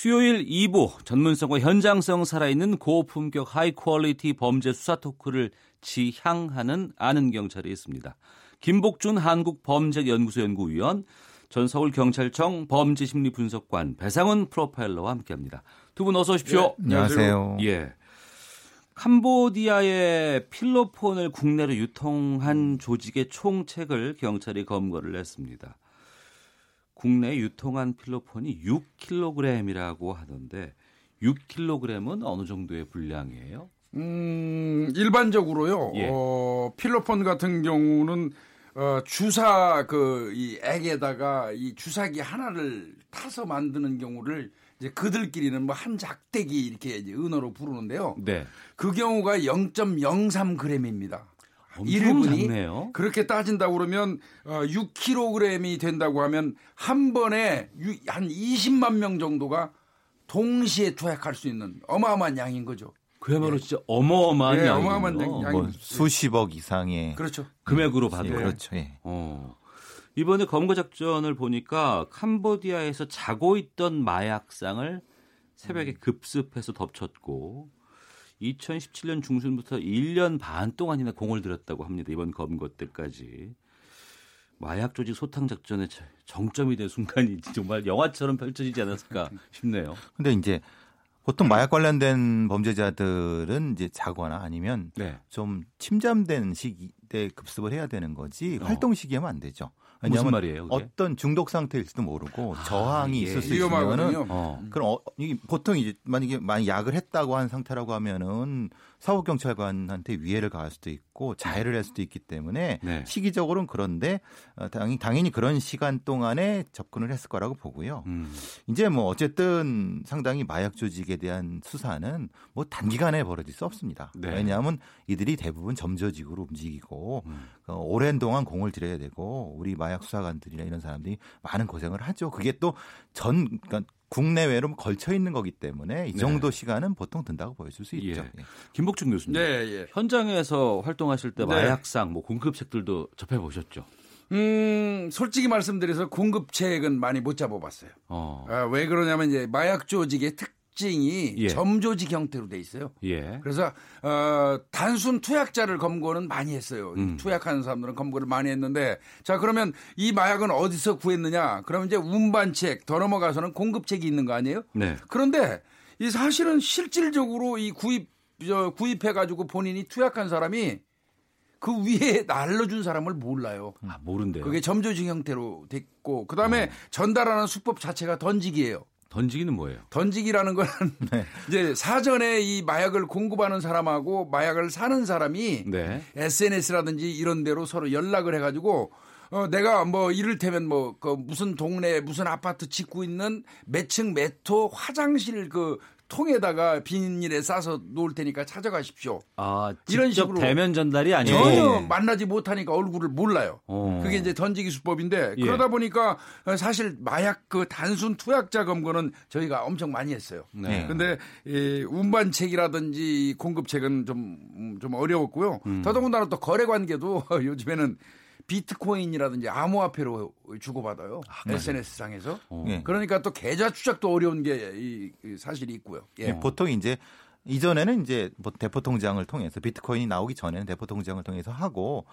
수요일 2부 전문성과 현장성 살아있는 고품격 high quality 범죄 수사 토크를 지향하는 아는 경찰이 있습니다. 김복준 한국범죄연구소 연구위원, 전 서울경찰청 범죄심리분석관 배상훈 프로파일러와 함께합니다. 두 분 어서 오십시오. 네, 안녕하세요. 예. 캄보디아의 필로폰을 국내로 유통한 조직의 총책을 경찰이 검거를 했습니다. 국내 유통한 필로폰이 6kg이라고 하던데 6kg은 어느 정도의 분량이에요? 음, 일반적으로요. 예. 어, 필로폰 같은 경우는 어, 주사 그 이 액에다가 이 주사기 하나를 타서 만드는 경우를 이제 그들끼리는 뭐 한 작대기 이렇게 이제 은어로 부르는데요. 네. 그 경우가 0.03g입니다. 엄청 작네요. 그렇게 따진다고 그러면 어, 6kg이 된다고 하면 한 번에 유- 한 20만 명 정도가 동시에 투약할 수 있는 어마어마한 양인 거죠. 그야말로 진짜 어마어마한 예, 양이군요. 어마어마한 양이- 뭐 수십억 이상의 그렇죠. 금액으로 봐도. 예, 그렇죠. 예. 어. 이번에 검거 작전을 보니까 캄보디아에서 자고 있던 마약상을 새벽에 급습해서 덮쳤고 2017년 중순부터 1년 반 동안이나 공을 들였다고 합니다. 이번 검거 때까지. 마약 조직 소탕 작전의 저- 정점이 된 순간이 정말 영화처럼 펼쳐지지 않았을까 싶네요. 근데 이제 보통 마약 관련된 범죄자들은 이제 자거나 아니면 네. 좀 침잠된 시기에 급습을 해야 되는 거지 어. 활동 시기하면 안 되죠. 무슨 왜냐하면 말이에요? 그게? 어떤 중독 상태일지도 모르고 저항이 예. 있을 수 있으면은. 어. 그럼 어, 이 보통 이제 만약에 많이 약을 했다고 한 상태라고 하면은 사법 경찰관한테 위해를 가할 수도 있고 자해를 할 수도 있기 때문에 네. 시기적으로는 그런데 어, 당연히, 당연히 그런 시간 동안에 접근을 했을 거라고 보고요. 음. 이제 뭐 어쨌든 상당히 마약 조직에 대한 수사는 뭐 단기간에 벌어질 수 없습니다. 네. 왜냐하면 이들이 대부분 점조직으로 움직이고 음. 어, 오랜 동안 공을 들여야 되고 우리 마약 수사관들이나 이런 사람들이 많은 고생을 하죠. 그게 또 전 그러니까 국내외로 걸쳐 있는 거기 때문에 이 네. 정도 시간은 보통 든다고 보여줄 수 있죠. 예. 예. 김복준 교수님. 네, 예. 현장에서 활동하실 때 네. 마약상, 뭐 공급책들도 접해 보셨죠? 음, 솔직히 말씀드려서 공급책은 많이 못 잡아봤어요. 어. 아, 왜 그러냐면 이제 마약 조직의 특 징이 예. 점조직 형태로 돼 있어요. 예. 그래서 어, 단순 투약자를 검거는 많이 했어요. 이 음. 투약하는 사람들은 검거를 많이 했는데 자 그러면 이 마약은 어디서 구했느냐? 그러면 이제 운반책 더 넘어가서는 공급책이 있는 거 아니에요? 네. 그런데 이 사실은 실질적으로 이 구입 저 구입해 가지고 본인이 투약한 사람이 그 위에 날려준 사람을 몰라요. 아, 모른대요. 그게 점조직 형태로 됐고 그다음에 전달하는 수법 자체가 던지기예요. 던지기는 뭐예요? 던지기라는 건 이제 사전에 이 마약을 공급하는 사람하고 마약을 사는 사람이 네. SNS라든지 이런 데로 서로 연락을 해가지고 어 내가 뭐 이를테면 뭐 그 무슨 동네 무슨 아파트 짓고 있는 매층 매토 화장실 그 통에다가 비닐에 싸서 놓을 테니까 찾아가십시오. 아, 이런 식으로 대면 전달이 아니고 전혀 예. 만나지 못하니까 얼굴을 몰라요. 어. 그게 이제 던지기 수법인데 예. 그러다 보니까 사실 마약 그 단순 투약자 검거는 저희가 엄청 많이 했어요. 네. 근데 이 운반책이라든지 이 공급책은 좀, 음, 좀 어려웠고요. 음. 더더군다나 또 거래 관계도 요즘에는 비트코인이라든지 암호화폐로 주고받아요. SNS 상에서. 아, 어. 예. 그러니까 또 계좌 추적도 어려운 게 이, 이 사실이 있고요. 예. 예, 보통 이제 이전에는 이제 뭐 대포 통장을 통해서 비트코인이 나오기 전에는 대포 통장을 통해서 하고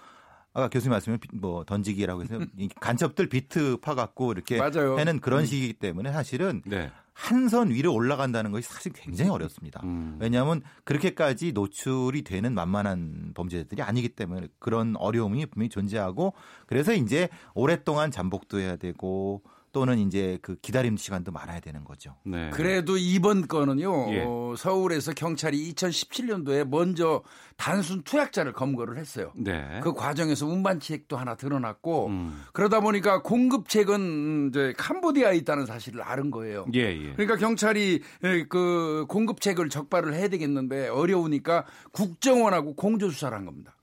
아까 교수님 말씀은 비- 뭐 던지기라고 해서 이 간첩들 비트 파 갖고 이렇게 맞아요. 하는 그런 식이기 때문에 사실은 네. 한선 위로 올라간다는 것이 사실 굉장히 어렵습니다. 음. 왜냐하면 그렇게까지 노출이 되는 만만한 범죄들이 아니기 때문에 그런 어려움이 분명히 존재하고 그래서 이제 오랫동안 잠복도 해야 되고 또는 이제 그 기다림 시간도 많아야 되는 거죠. 네. 그래도 이번 건은요, 예. 어, 서울에서 경찰이 2017년도에 먼저 단순 투약자를 검거를 했어요. 네. 그 과정에서 운반책도 하나 드러났고, 음. 그러다 보니까 공급책은 음, 이제 캄보디아에 있다는 사실을 알은 거예요. 예, 예. 그러니까 경찰이 에, 그 공급책을 적발을 해야 되겠는데 어려우니까 국정원하고 공조 수사를 한 겁니다.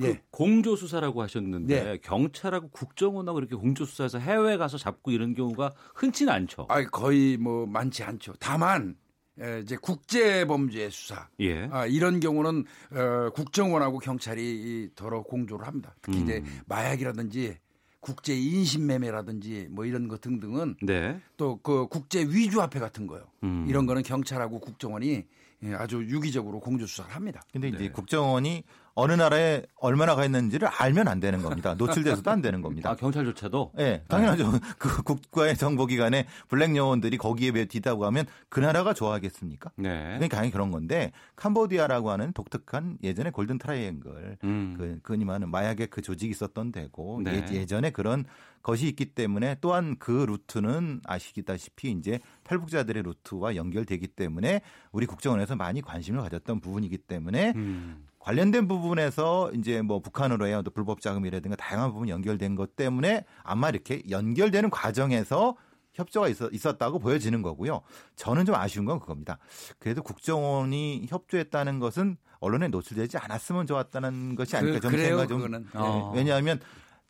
예. 그 공조 수사라고 하셨는데 네. 경찰하고 국정원하고 이렇게 공조 수사해서 해외 가서 잡고 이런 경우가 흔치는 않죠. 아, 거의 뭐 많지 않죠. 다만 에, 이제 국제 범죄 수사 예. 아, 이런 경우는 어, 국정원하고 경찰이 이 더러 공조를 합니다. 특히 이제 음. 마약이라든지 국제 인신매매라든지 뭐 이런 거 등등은 네. 또그 국제 위조화폐 같은 거요. 음. 이런 거는 경찰하고 국정원이 예, 아주 유기적으로 공조 수사를 합니다. 근데 이제 네. 국정원이 어느 나라에 얼마나 가 있는지를 알면 안 되는 겁니다. 노출돼서도 안 되는 겁니다. 아, 경찰조차도 예, 네, 당연하죠. 그 국가의 정보기관에 블랙 요원들이 거기에 매여 있다고 하면 그 나라가 좋아하겠습니까? 네. 그러니까 당연히 그런 건데 캄보디아라고 하는 독특한 예전에 골든 트라이앵글 음. 그 그니만은 마약의 그 조직이 있었던 데고 네. 예, 예전에 그런 것이 있기 때문에 또한 그 루트는 아시다시피 이제 탈북자들의 루트와 연결되기 때문에 우리 국정원에서 많이 관심을 가졌던 부분이기 때문에 음. 관련된 부분에서 이제 뭐 북한으로의 어떤 불법 자금이라든가 다양한 부분이 연결된 것 때문에 아마 이렇게 연결되는 과정에서 협조가 있었, 있었 다고 보여지는 거고요. 저는 좀 아쉬운 건 그겁니다. 그래도 국정원이 협조했다는 것은 언론에 노출되지 않았으면 좋았다는 것이 아닐까 그, 저는 그래요, 생각이 좀 그거는. 어. 왜냐하면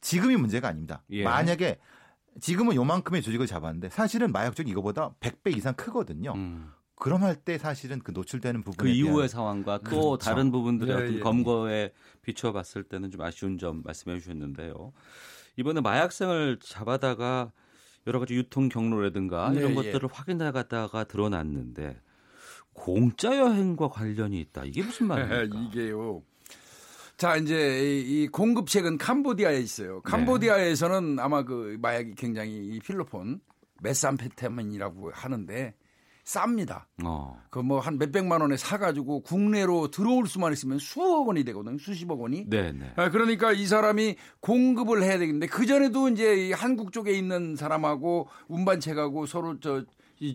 지금이 문제가 아닙니다. 예. 만약에 지금은 요만큼의 조직을 잡았는데 사실은 마약 조직 이거보다 100배 이상 크거든요. 음. 그럼 할 때 사실은 그 노출되는 부분에 그 이후의 대한 상황과 또 그렇죠. 다른 부분들의 예, 어떤 예. 검거에 비추어 봤을 때는 좀 아쉬운 점 말씀해 주셨는데요. 이번에 마약성을 잡아다가 여러 가지 유통 경로라든가 네, 이런 예. 것들을 확인해 갔다가 드러났는데 공짜 여행과 관련이 있다. 이게 무슨 말입니까? 이게요. 자, 이제 이, 이 공급책은 캄보디아에 있어요. 네. 캄보디아에서는 아마 그 마약이 굉장히 이 필로폰 메산페타민이라고 하는데 쌉니다. 어. 그뭐 한 몇백만 원에 사가지고 국내로 들어올 수만 있으면 수억 원이 되거든요. 수십억 원이. 네, 네. 아, 그러니까 이 사람이 공급을 해야 되겠는데 그 전에도 이제 이 한국 쪽에 있는 사람하고 운반책하고 서로 저이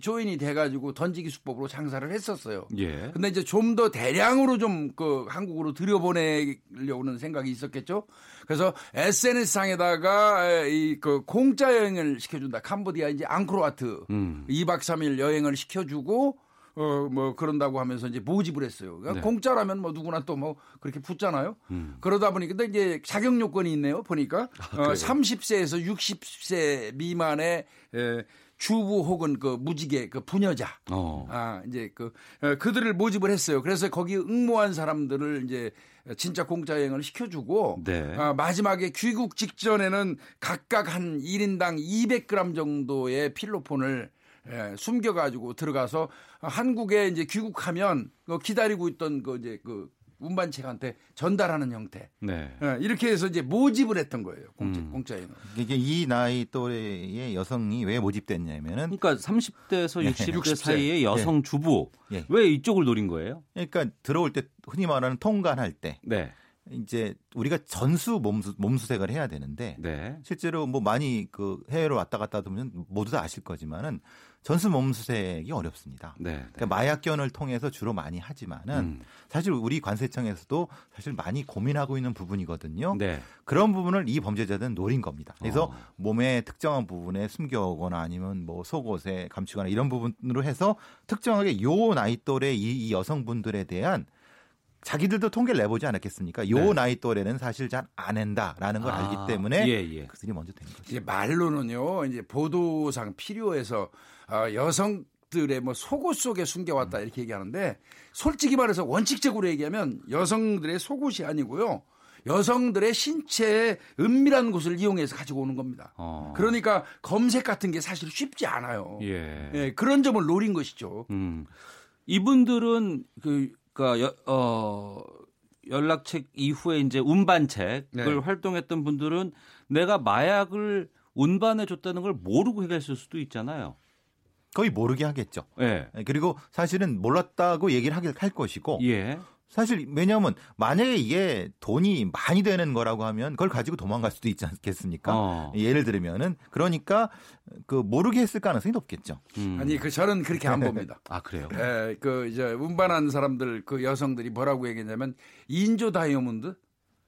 조인이 돼가지고 던지기 수법으로 장사를 했었어요. 예. 근데 이제 좀 더 대량으로 좀 그 한국으로 들여보내려고는 생각이 있었겠죠. 그래서 SNS 상에다가 이 그 공짜 여행을 시켜준다. 캄보디아 이제 앙코르와트 음. 2박 3일 여행을 시켜주고 어 뭐 그런다고 하면서 이제 모집을 했어요. 그러니까 네. 공짜라면 뭐 누구나 또 뭐 그렇게 붙잖아요. 음. 그러다 보니까 근데 이제 자격 요건이 있네요. 보니까 어, 그래요? 30세에서 60세 미만의 에, 주부 혹은 그 무직의 그 부녀자 어. 아, 이제 그, 어, 그들을 모집을 했어요. 그래서 거기 응모한 사람들을 이제 진짜 공짜 여행을 시켜주고, 네. 아, 마지막에 귀국 직전에는 각각 한 1인당 200g 정도의 필로폰을 예, 숨겨가지고 들어가서 한국에 이제 귀국하면 그 기다리고 있던 그 이제 그 운반책한테 전달하는 형태. 네. 예, 이렇게 해서 이제 모집을 했던 거예요. 공짜, 음. 공짜 여행. 이게 이 나이 또래의 여성이 왜 모집됐냐면은 그러니까 30대에서 네. 60대 60세. 사이의 여성 주부 예. 왜 이쪽을 노린 거예요? 그러니까 들어올 때 흔히 말하는 통관할 때 네. 이제 우리가 전수 몸수, 몸수색을 해야 되는데 네. 실제로 뭐 많이 그 해외로 왔다 갔다 하면 모두 다 아실 거지만은 전수 몸수색이 어렵습니다. 네. 네. 그러니까 마약견을 통해서 주로 많이 하지만은 음. 사실 우리 관세청에서도 사실 많이 고민하고 있는 부분이거든요. 네. 그런 부분을 이 범죄자들은 노린 겁니다. 그래서 어. 몸의 특정한 부분에 숨겨오거나 아니면 뭐 속옷에 감추거나 이런 부분으로 해서 특정하게 요 나이 또래 이, 이 여성분들에 대한 자기들도 통계를 내보지 않았겠습니까? 요 네. 나이 또래는 사실 잘 안 한다라는 걸 아, 알기 때문에 예, 예. 그들이 먼저 된 거죠. 이제 말로는요, 이제 보도상 필요해서 아, 여성 들의 뭐 속옷 속에 숨겨왔다 이렇게 얘기하는데 솔직히 말해서 원칙적으로 얘기하면 여성들의 속옷이 아니고요. 여성들의 신체의 은밀한 곳을 이용해서 가지고 오는 겁니다. 어. 그러니까 검색 같은 게 사실 쉽지 않아요. 예. 예, 그런 점을 노린 것이죠. 음. 이분들은 그, 그니까, 여, 어, 연락책 이후에 이제 운반책을 네. 활동했던 분들은 내가 마약을 운반해 줬다는 걸 모르고 해결했을 수도 있잖아요. 거의 모르게 하겠죠. 예. 그리고 사실은 몰랐다고 얘기를 하길 할 것이고 예. 사실 왜냐하면 만약에 이게 돈이 많이 되는 거라고 하면 그걸 가지고 도망갈 수도 있지 않겠습니까? 어. 예를 들면은 그러니까 그 모르게 했을 가능성이 높겠죠. 음. 아니 그 저는 그렇게 안 봅니다. 아, 그래요? 예, 그 이제 운반한 사람들 그 여성들이 뭐라고 얘기했냐면 인조 다이아몬드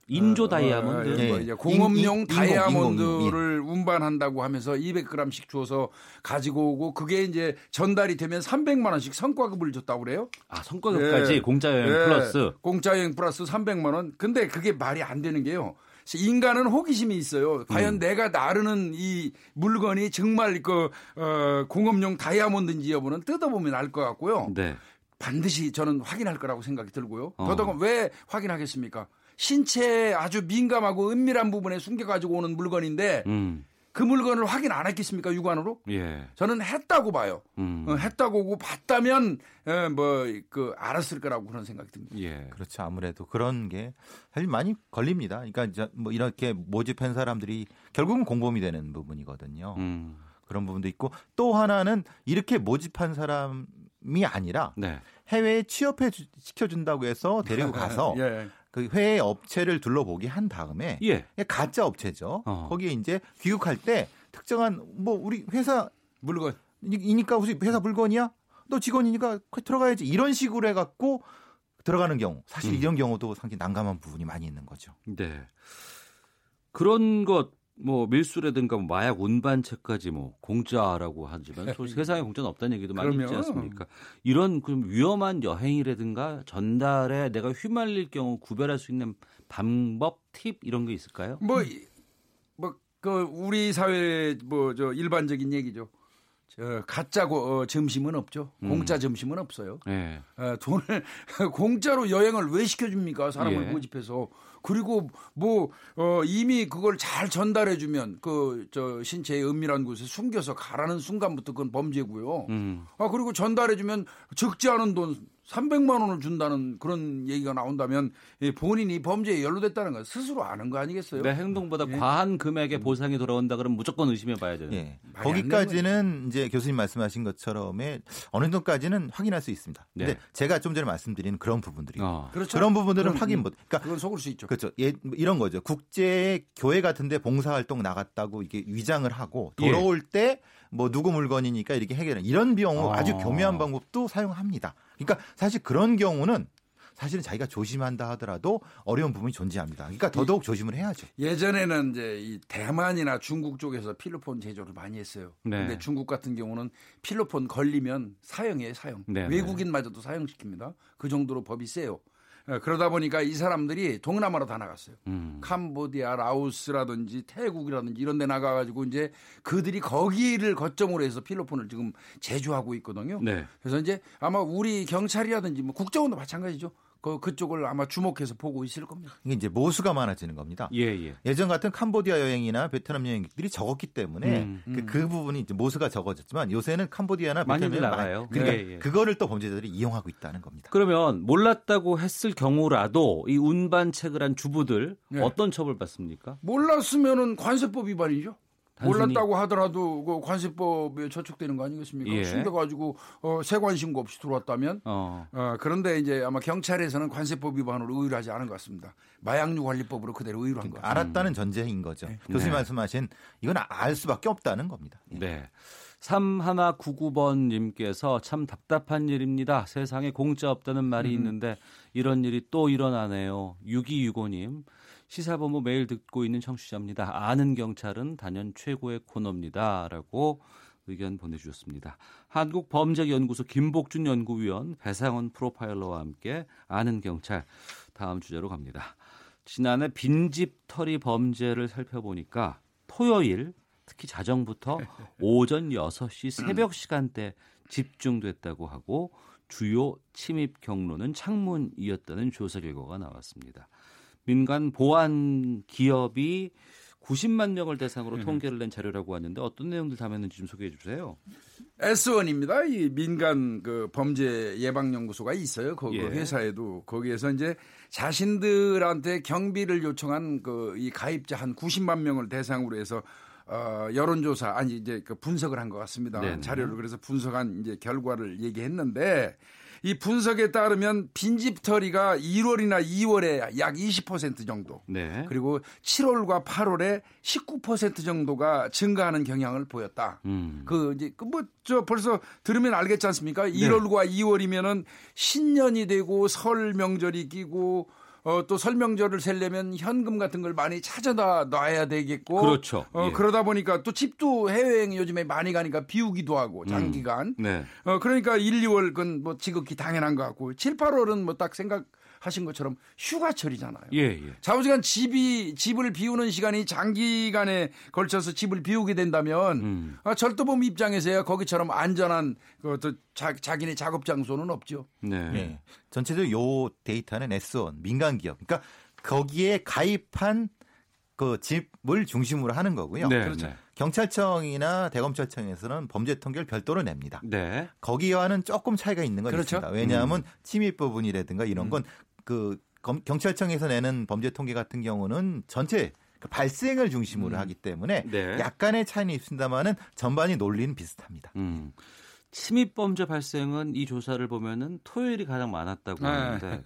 인조 어, 다이아몬드. 예. 뭐 이제 공업용 인- 인- 다이아몬드를 운반한다고 하면서 200g씩 줘서 가지고 오고 그게 이제 전달이 되면 300만 원씩 성과급을 줬다고 그래요. 아, 성과급까지 예. 공짜 여행 예. 플러스. 공짜 여행 플러스 300만 원. 근데 그게 말이 안 되는 게요. 인간은 호기심이 있어요. 과연 음. 내가 나르는 이 물건이 정말 그 어, 공업용 다이아몬드인지 여부는 뜯어보면 알 것 같고요. 네. 반드시 저는 확인할 거라고 생각이 들고요. 어. 더더군 왜 확인하겠습니까? 신체에 아주 민감하고 은밀한 부분에 숨겨가지고 오는 물건인데 음. 그 물건을 확인 안 했겠습니까 육안으로? 예. 저는 했다고 봐요. 음. 어, 했다고 봤다면 뭐그 알았을 거라고 그런 생각이 듭니다. 예. 그렇죠. 아무래도 그런 게 사실 많이 걸립니다. 그러니까 이제 뭐 이렇게 모집한 사람들이 결국은 공범이 되는 부분이거든요. 음. 그런 부분도 있고 또 하나는 이렇게 모집한 사람이 아니라 네. 해외에 취업해 주- 시켜준다고 해서 데리고 가서 예. 그 해외 업체를 둘러보기 한 다음에 예. 가짜 업체죠. 어. 거기에 이제 귀국할 때 특정한 뭐 우리 회사 물건 이니까 혹시 회사 물건이야? 너 직원이니까 거기 들어가야지. 이런 식으로 해갖고 들어가는 경우 사실 음. 이런 경우도 상당히 난감한 부분이 많이 있는 거죠. 네. 그런 것, 뭐, 밀수라든가 뭐 마약 운반체까지 뭐, 공짜라고 하지만, 또 세상에 공짜는 없다는 얘기도 많이 있지 그럼요. 않습니까? 이런 그 위험한 여행이라든가 전달에 내가 휘말릴 경우 구별할 수 있는 방법, 팁, 이런 게 있을까요? 뭐 뭐 그 우리 사회 뭐 저 일반적인 얘기죠. 저 가짜 고, 어, 점심은 없죠. 음. 공짜 점심은 없어요. 예. 어, 돈을 공짜로 여행을 왜 시켜줍니까? 사람을 예. 모집해서 그리고 뭐 어, 이미 그걸 잘 전달해 주면 그 저 신체의 은밀한 곳에 숨겨서 가라는 순간부터 그건 범죄고요. 음. 아 그리고 전달해 주면 적지 않은 돈 300만 원을 준다는 그런 얘기가 나온다면 이 본인이 범죄에 연루됐다는 걸 스스로 아는 거 아니겠어요? 내 행동보다 예. 과한 금액의 보상이 돌아온다 그러면 무조건 의심해 봐야 되는. 예. 거기까지는 이제 교수님 말씀하신 것처럼의 어느 정도까지는 확인할 수 있습니다. 근데 네. 제가 좀 전에 말씀드린 그런 부분들이 어. 그렇죠. 그런 부분들은 그건, 확인 못. 그러니까 그건 속을 수 있죠. 그렇죠. 예, 이런 거죠. 국제 교회 같은데 봉사활동 나갔다고 이게 위장을 하고 돌아올 때뭐 누구 물건이니까 이렇게 해결하는 이런 경우 아. 아주 교묘한 방법도 사용합니다. 그러니까 사실 그런 경우는 사실은 자기가 조심한다 하더라도 어려운 부분이 존재합니다. 그러니까 더더욱 조심을 해야죠. 예전에는 이제 이 대만이나 중국 쪽에서 필로폰 제조를 많이 했어요. 네. 근데 중국 같은 경우는 필로폰 걸리면 사형이에요, 사형. 네, 외국인마저도 사형시킵니다. 그 정도로 법이 세요. 어, 그러다 보니까 이 사람들이 동남아로 다 나갔어요. 음. 캄보디아, 라오스라든지 태국이라든지 이런 데 나가가지고 이제 그들이 거기를 거점으로 해서 필로폰을 지금 제조하고 있거든요. 네. 그래서 이제 아마 우리 경찰이라든지 뭐 국정원도 마찬가지죠. 그, 그쪽을 아마 주목해서 보고 있을 겁니다. 이게 이제 모수가 많아지는 겁니다. 예, 예. 예전 같은 캄보디아 여행이나 베트남 여행객들이 적었기 때문에 음. 그, 그 부분이 이제 모수가 적어졌지만 요새는 캄보디아나 많이들 베트남 나가요. 그러니까 예, 예. 그거를 또 범죄자들이 이용하고 있다는 겁니다. 그러면 몰랐다고 했을 경우라도 이 운반책을 한 주부들 네. 어떤 처벌 받습니까? 몰랐으면은 관세법 위반이죠. 단순히- 몰랐다고 하더라도 그 관세법에 저촉되는 거 아니겠습니까? 예. 숨겨가지고 어, 세관 신고 없이 들어왔다면 어. 어, 그런데 이제 아마 경찰에서는 관세법 위반으로 의율하지 않은 것 같습니다. 마약류 관리법으로 그대로 의율한 것 같습니다. 알았다는 전제인 거죠. 교수님 네. 말씀하신 이건 알 수밖에 없다는 겁니다. 예. 네. 3199번 님께서 참 답답한 일입니다. 세상에 공짜 없다는 말이 있는데 이런 일이 또 일어나네요. 6265님. 시사본부 매일 듣고 있는 청취자입니다. 아는 경찰은 단연 최고의 코너입니다. 라고 의견 보내주셨습니다. 한국범죄연구소 김복준 연구위원, 배상원 프로파일러와 함께 아는 경찰 다음 주제로 갑니다. 지난해 빈집 털이 범죄를 살펴보니까 토요일 특히 자정부터 오전 6시 새벽 시간대 집중됐다고 하고 주요 침입 경로는 창문이었다는 조사 결과가 나왔습니다. 민간 보안 기업이 90만 명을 대상으로 통계를 낸 자료라고 하는데 어떤 내용들 담았는지 좀 소개해 주세요. S1입니다. 이 민간 그 범죄 예방 연구소가 있어요. 그, 그 예. 회사에도 거기에서 이제 자신들한테 경비를 요청한 그 이 가입자 한 90만 명을 대상으로 해서 어, 여론조사 아니 이제 그 분석을 한 것 같습니다. 네네. 자료를 그래서 분석한 이제 결과를 얘기했는데 이 분석에 따르면 빈집털이가 1월이나 2월에 약 20% 정도 네. 그리고 7월과 8월에 19% 정도가 증가하는 경향을 보였다. 음. 그 이제 그뭐저 벌써 들으면 알겠지 않습니까? 1월과 2월이면은 신년이 되고 설 명절이 끼고 어, 또 설명절을 세려면 현금 같은 걸 많이 찾아다 놔야 되겠고. 그렇죠. 어, 예. 그러다 보니까 또 집도 해외여행 요즘에 많이 가니까 비우기도 하고 장기간. 네. 어, 그러니까 1, 2월 그건 뭐 지극히 당연한 것 같고 7, 8월은 뭐 딱 생각 하신 것처럼 휴가철이잖아요. 예, 예. 좌우지간 집이 집을 비우는 시간이 장기간에 걸쳐서 집을 비우게 된다면 음. 아, 절도범 입장에서야 거기처럼 안전한 그또 자기네 작업 장소는 없죠. 네. 예. 전체적으로 요 데이터는 S1 민간 기업. 그러니까 거기에 가입한 그 집을 중심으로 하는 거고요. 네, 그렇죠. 네. 경찰청이나 대검찰청에서는 범죄 통계를 별도로 냅니다. 네. 거기와는 조금 차이가 있는 건 그렇죠. 있습니다. 왜냐하면 침입 부분이라든가 이런 음. 건 그 경찰청에서 내는 범죄 통계 같은 경우는 전체 그 발생을 중심으로 음. 하기 때문에 네. 약간의 차이는 있습니다만은 전반이 논리는 비슷합니다. 음. 침입 범죄 발생은 이 조사를 보면은 토요일이 가장 많았다고 네. 하는데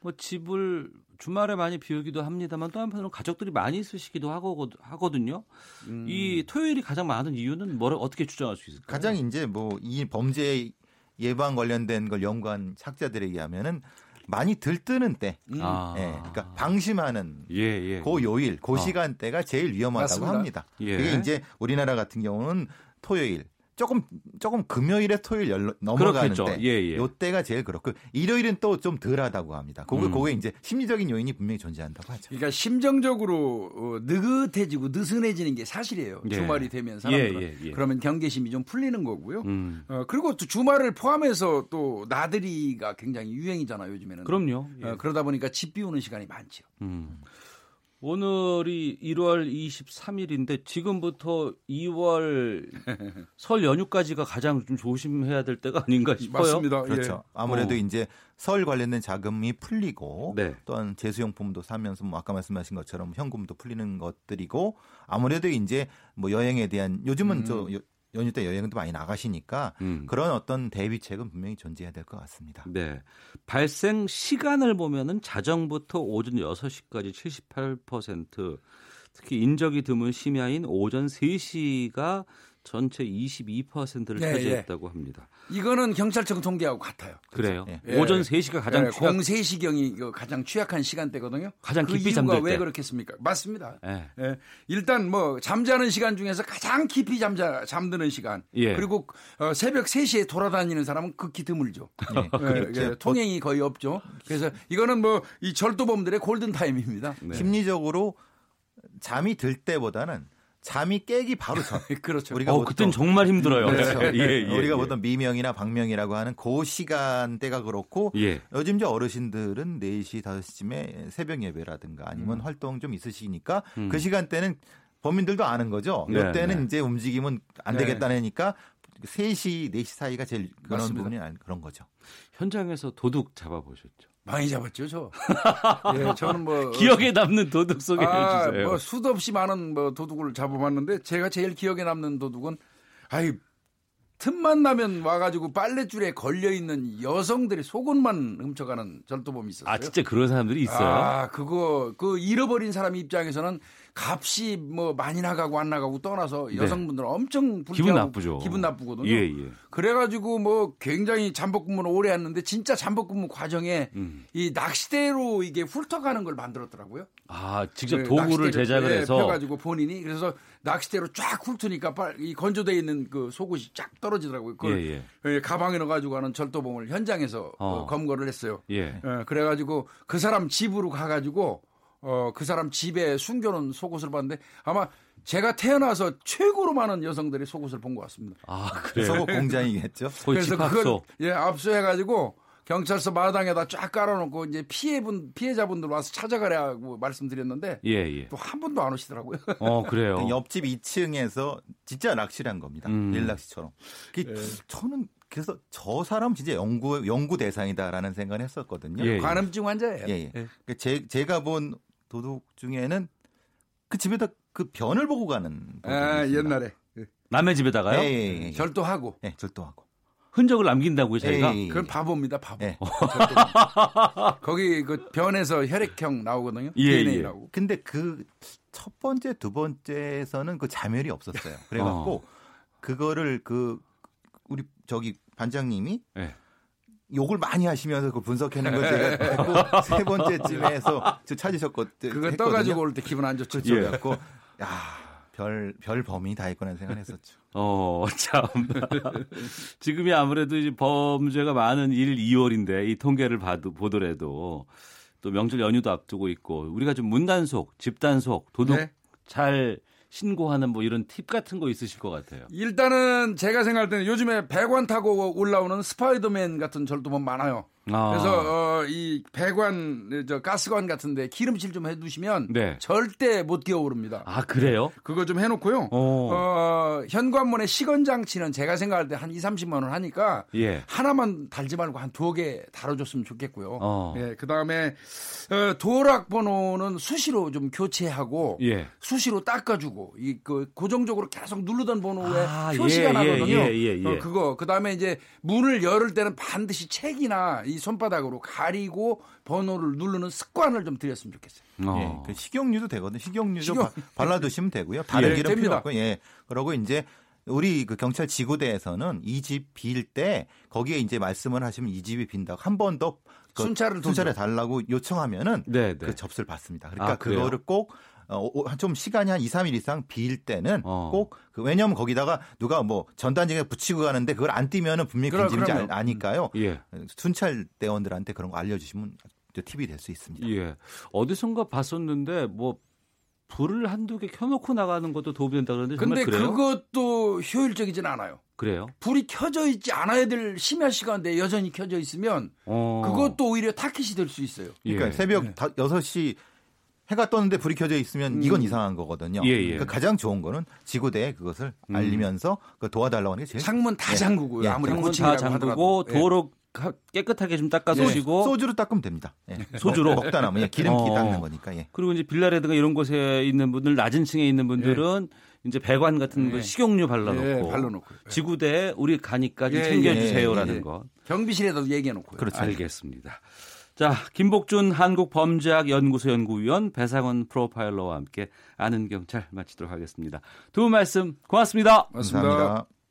뭐 집을 주말에 많이 비우기도 합니다만 또 한편으로 가족들이 많이 있으시기도 하고 하거든요. 음. 이 토요일이 가장 많은 이유는 뭐를 어떻게 추정할 수 있을까요? 가장 이제 뭐 이 범죄 예방 관련된 걸 연구한 학자들에 의하면은 많이 들뜨는 때, 음. 아. 예, 그러니까 방심하는 예, 예. 그 요일, 그 어. 시간대가 제일 위험하다고 맞습니다. 합니다. 예. 그게 이제 우리나라 같은 경우는 토요일, 조금 조금 금요일에 토요일 열, 넘어가는 그렇겠죠. 때, 예, 예. 요때가 제일 그렇고 일요일은 또 좀 덜하다고 합니다. 그게 음. 그게 이제 심리적인 요인이 분명히 존재한다고 하죠. 그러니까 심정적으로 어, 느긋해지고 느슨해지는 게 사실이에요. 예. 주말이 되면 사람들은 예, 예, 예. 그러면 경계심이 좀 풀리는 거고요. 음. 어, 그리고 또 주말을 포함해서 또 나들이가 굉장히 유행이잖아요 요즘에는. 그럼요. 예. 어, 그러다 보니까 집 비우는 시간이 많죠. 음. 오늘이 1월 23일인데 지금부터 2월 설 연휴까지가 가장 좀 조심해야 될 때가 아닌가 싶어요. 맞습니다. 그렇죠. 아무래도 어. 이제 설 관련된 자금이 풀리고 네. 또한 제수용품도 사면서 뭐 아까 말씀하신 것처럼 현금도 풀리는 것들이고 아무래도 이제 뭐 여행에 대한 요즘은 음. 저 여- 연휴 때 여행도 많이 나가시니까 음. 그런 어떤 대비책은 분명히 존재해야 될 것 같습니다. 네. 발생 시간을 보면은 자정부터 오전 6시까지 78%, 특히 인적이 드문 심야인 오전 3시가 전체 22%를 네, 차지했다고 합니다. 이거는 경찰청 통계하고 같아요. 그래요. 예. 예. 오전 3시가 가장 예, 취약, 03시경이 그 가장 취약한 시간대거든요. 가장 그 깊이 이유가 잠들 왜 때. 그렇겠습니까? 맞습니다. 예. 예, 일단 뭐 잠자는 시간 중에서 가장 깊이 잠자 잠드는 시간. 예. 그리고 어, 새벽 3시에 돌아다니는 사람은 극히 드물죠. 네, 예, 그렇죠. 예, 통행이 거의 없죠. 그래서 이거는 뭐 이 절도범들의 골든 타임입니다. 네. 심리적으로 잠이 들 때보다는 잠이 깨기 바로 전. 그렇죠. 우리가 어, 그땐 정말 힘들어요. 그렇죠. 예, 예, 우리가 예. 보통 미명이나 박명이라고 하는 그 시간대가 그렇고 예. 요즘 이제 어르신들은 4시, 5시쯤에 새벽 예배라든가 아니면 음. 활동 좀 있으시니까 음. 그 시간대는 범인들도 아는 거죠. 네, 이때는 네. 이제 움직이면 안 네. 되겠다니까 3시, 4시 사이가 제일 그런 맞습니다. 부분이 알- 그런 거죠. 현장에서 도둑 잡아보셨죠? 많이 잡았죠, 저. 예, 저는 뭐 기억에 남는 도둑 소개해 아, 주세요. 뭐 수도 없이 많은 뭐 도둑을 잡아봤는데 제가 제일 기억에 남는 도둑은 아이 틈만 나면 와가지고 빨래줄에 걸려 있는 여성들의 속옷만 훔쳐가는 절도범이 있었어요. 아, 진짜 그런 사람들이 있어요? 아, 그거 그 잃어버린 사람 입장에서는 값이 뭐 많이 나가고 안 나가고 떠나서 여성분들은 엄청 불쾌하고 네. 기분 나쁘죠. 기분 나쁘거든요. 예, 예. 그래가지고 뭐 굉장히 잠복근무를 오래 했는데 진짜 잠복근무 과정에 음. 이 낚시대로 이게 훑어가는 걸 만들었더라고요. 아, 직접 네, 도구를 제작을 네, 해서 펴가지고 본인이 그래서 낚싯대로 쫙 훑으니까 빨- 이 건조돼 있는 그 속옷이 쫙 떨어지더라고요. 그걸 예, 예, 가방에 넣어가지고 가는 절도범을 현장에서 어, 어. 검거를 했어요. 예. 예, 그래가지고 그 사람 집으로 가가지고 어, 그 사람 집에 숨겨놓은 속옷을 봤는데 아마 제가 태어나서 최고로 많은 여성들이 속옷을 본 것 같습니다. 아, 그래요? 속옷 공장이겠죠. 그래서. 그걸 예 압수해가지고 경찰서 마당에다 쫙 깔아놓고 이제 피해분 피해자분들 와서 찾아가라고 말씀드렸는데 예, 예. 또한 분도 안 오시더라고요. 어, 그래요. 옆집 2층에서 진짜 낚시를 한 겁니다. 음. 일낚시처럼. 그 예. 저는 그래서 저 사람 진짜 연구 연구 대상이다라는 생각을 했었거든요. 예, 예. 관음증 환자예요. 예, 예. 그 제, 제가 본 도둑 중에는 그 집에다 그 변을 보고 가는 아. 옛날에 남의 집에다가요? 예, 예, 예. 절도하고 예, 절도하고. 흔적을 남긴다고요, 저희가? 예, 예, 예. 그건 바보입니다, 바보. 예. 거기 그 변에서 혈액형 나오거든요. 예, DNA 예. 나오고. 근데 그 첫 번째, 두 번째에서는 그 자멸이 없었어요. 그래갖고 어. 그거를 그 우리 저기 반장님이 예. 욕을 많이 하시면서 그 분석해낸 걸 제가 듣고 세 번째쯤에서 저 찾으셨거든요. 그거 떠가지고 올 때 기분 안 좋죠. 예. 그래갖고 야, 별, 별 범인이 다 있구나 생각했었죠. 어, 참. 지금이 아무래도 이제 범죄가 많은 1, 2월인데 이 통계를 봐도, 보더라도 또 명절 연휴도 앞두고 있고 우리가 좀 문단속, 집단속, 도둑 네. 잘 신고하는 뭐 이런 팁 같은 거 있으실 것 같아요. 일단은 제가 생각할 때는 요즘에 배관 타고 올라오는 스파이더맨 같은 절도범 많아요. 아. 그래서 어, 이 배관 저 가스관 같은데 기름칠 좀 해두시면 네. 절대 못 기어오릅니다. 아 그래요? 그거 좀 해놓고요. 어. 어, 현관문에 시건 장치는 제가 생각할 때 한 2, 30만 원 하니까 예. 하나만 달지 말고 한 두어 개 달아줬으면 좋겠고요. 어. 예, 그 다음에 어, 도락 번호는 수시로 좀 교체하고 예. 수시로 닦아주고 이 그 고정적으로 계속 누르던 번호에 아, 표시가 예, 나거든요. 예, 예, 예, 예. 어, 그거 그 다음에 이제 문을 열을 때는 반드시 책이나 이 손바닥으로 가리고 번호를 누르는 습관을 좀 들였으면 좋겠어요. 어. 예, 그 식용유도 되거든요. 식용유도 식용- 바- 발라두시면 되고요. 다른 예, 기름 필요 됩니다. 없고, 예. 그러고 이제 우리 그 경찰 지구대에서는 이 집 빌 때 거기에 이제 말씀을 하시면 이 집이 빈다고 한 번 더 그 순찰을 더 순찰해 줘. 달라고 요청하면은 네, 네. 그 접수를 받습니다. 그러니까 아? 그거를 꼭 어, 좀 시간이 한 2, 3일 이상 빌 때는 어. 꼭 그 왜냐하면 거기다가 누가 뭐 전단지에 붙이고 가는데 그걸 안 띄면은 분명히 그럼, 금지인지. 아니까요. 예. 순찰 대원들한테 그런 거 알려 주시면 팁이 될 수 있습니다. 예. 어디선가 봤었는데 뭐 불을 한두 개 켜놓고 나가는 것도 도움이 된다 그러는데 정말 근데 그래요? 그것도 효율적이진 않아요. 그래요? 불이 켜져 있지 않아야 될 심야 시간대 여전히 켜져 있으면 어. 그것도 오히려 타깃이 될 수 있어요. 그러니까 예. 새벽 다 6시 해가 떴는데 불이 켜져 있으면 이건 이상한 거거든요. 예, 예. 그러니까 가장 좋은 거는 지구대에 그것을 음. 알리면서 그 도와달라고 하는 게 제일 창문 다 예. 잠그고요. 예. 아무리 창문 다 잠그고. 예. 도로 가- 깨끗하게 좀 예. 닦아주시고 소주로 닦으면 됩니다. 예. 소주로? 먹, 다 남으면 예. 기름기 어. 닦는 거니까. 예. 그리고 이제 빌라라든가 이런 곳에 있는 분들 낮은 층에 있는 분들은 이제 배관 같은 거 예. 식용유 발라놓고 예, 발라놓고. 지구대에 우리 가니까 좀 예, 챙겨주세요라는 예, 예. 것 경비실에도 얘기해놓고요. 그렇죠. 알겠습니다. 자 김복준 한국범죄학 연구소 연구위원 배상원 프로파일러와 함께 아는 경찰 마치도록 하겠습니다. 두 분 말씀 고맙습니다. 맞습니다. 감사합니다.